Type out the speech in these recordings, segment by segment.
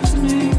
to me.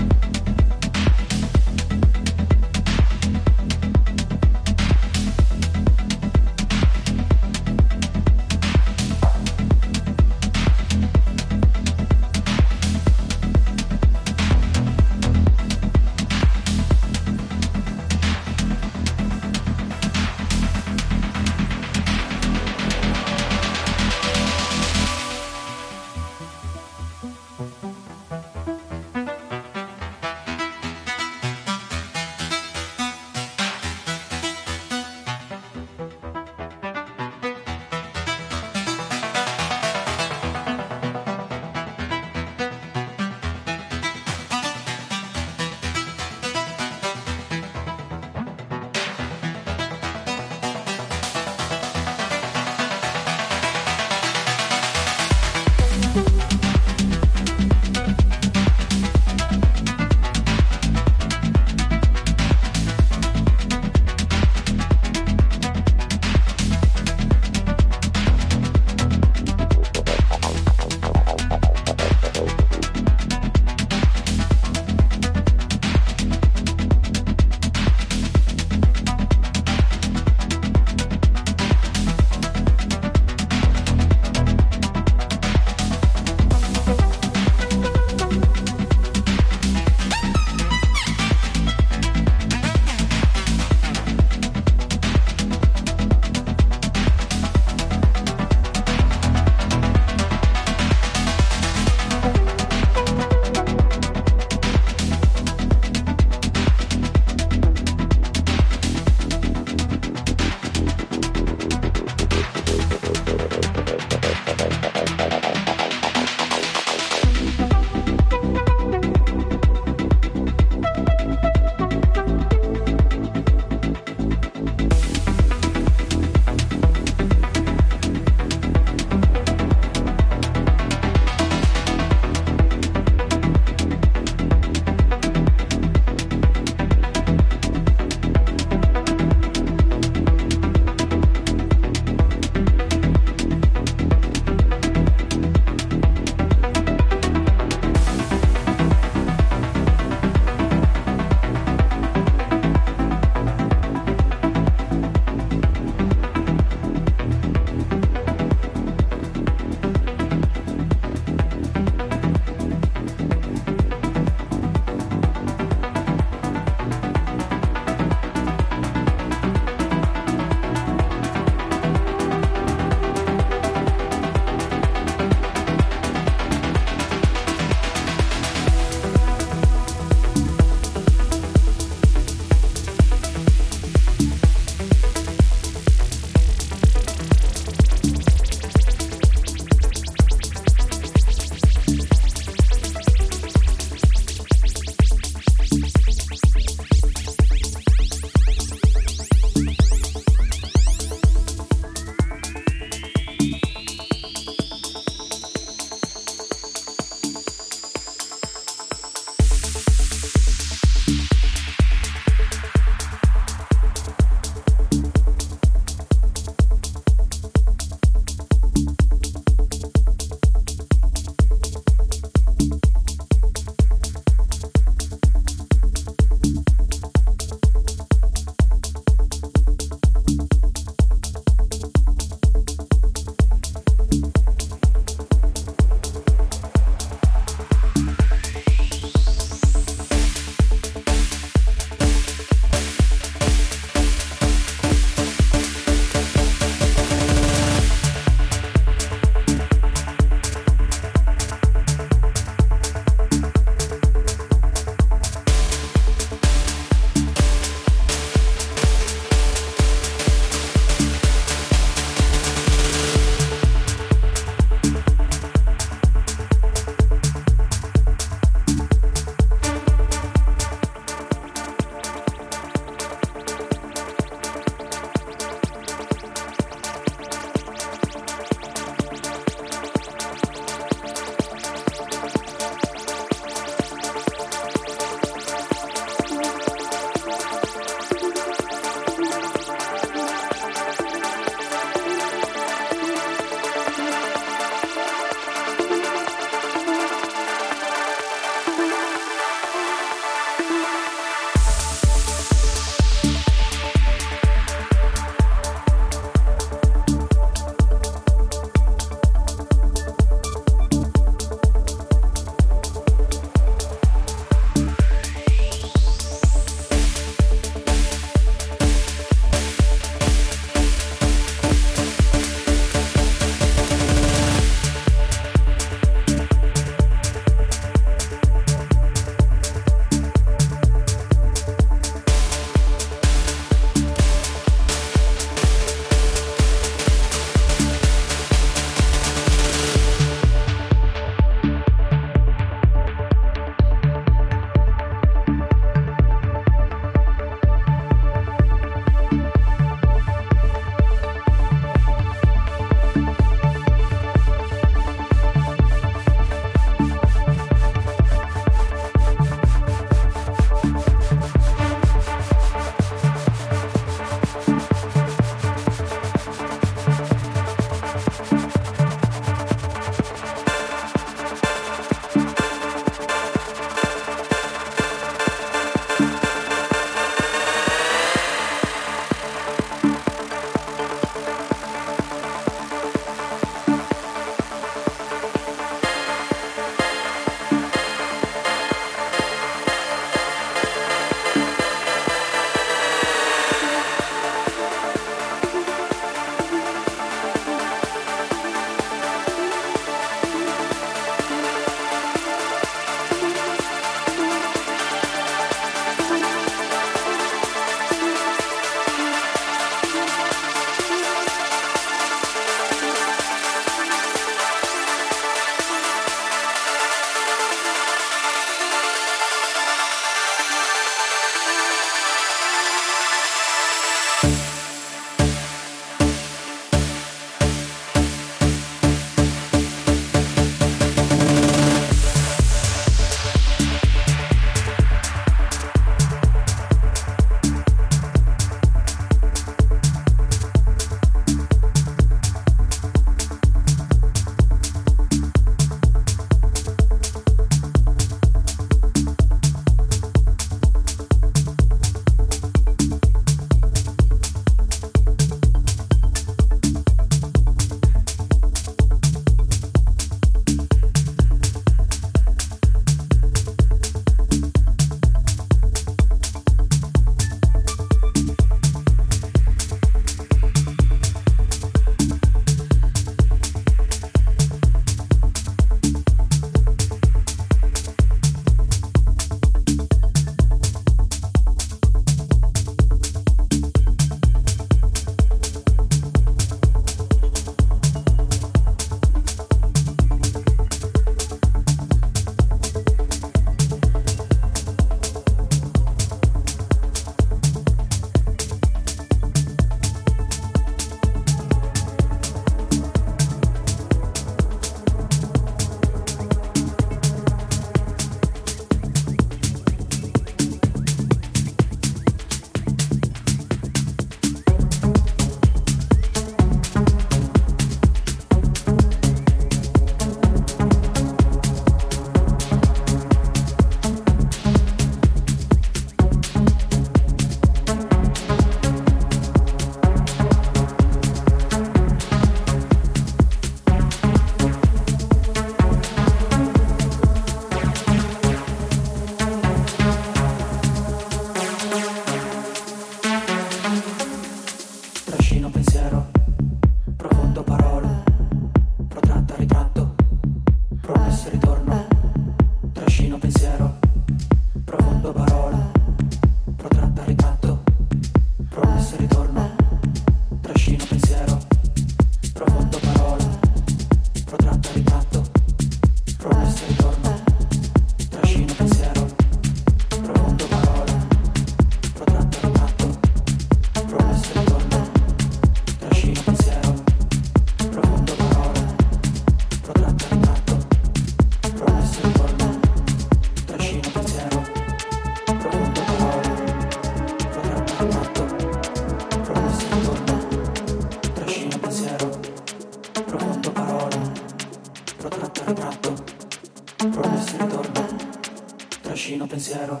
Pensiero,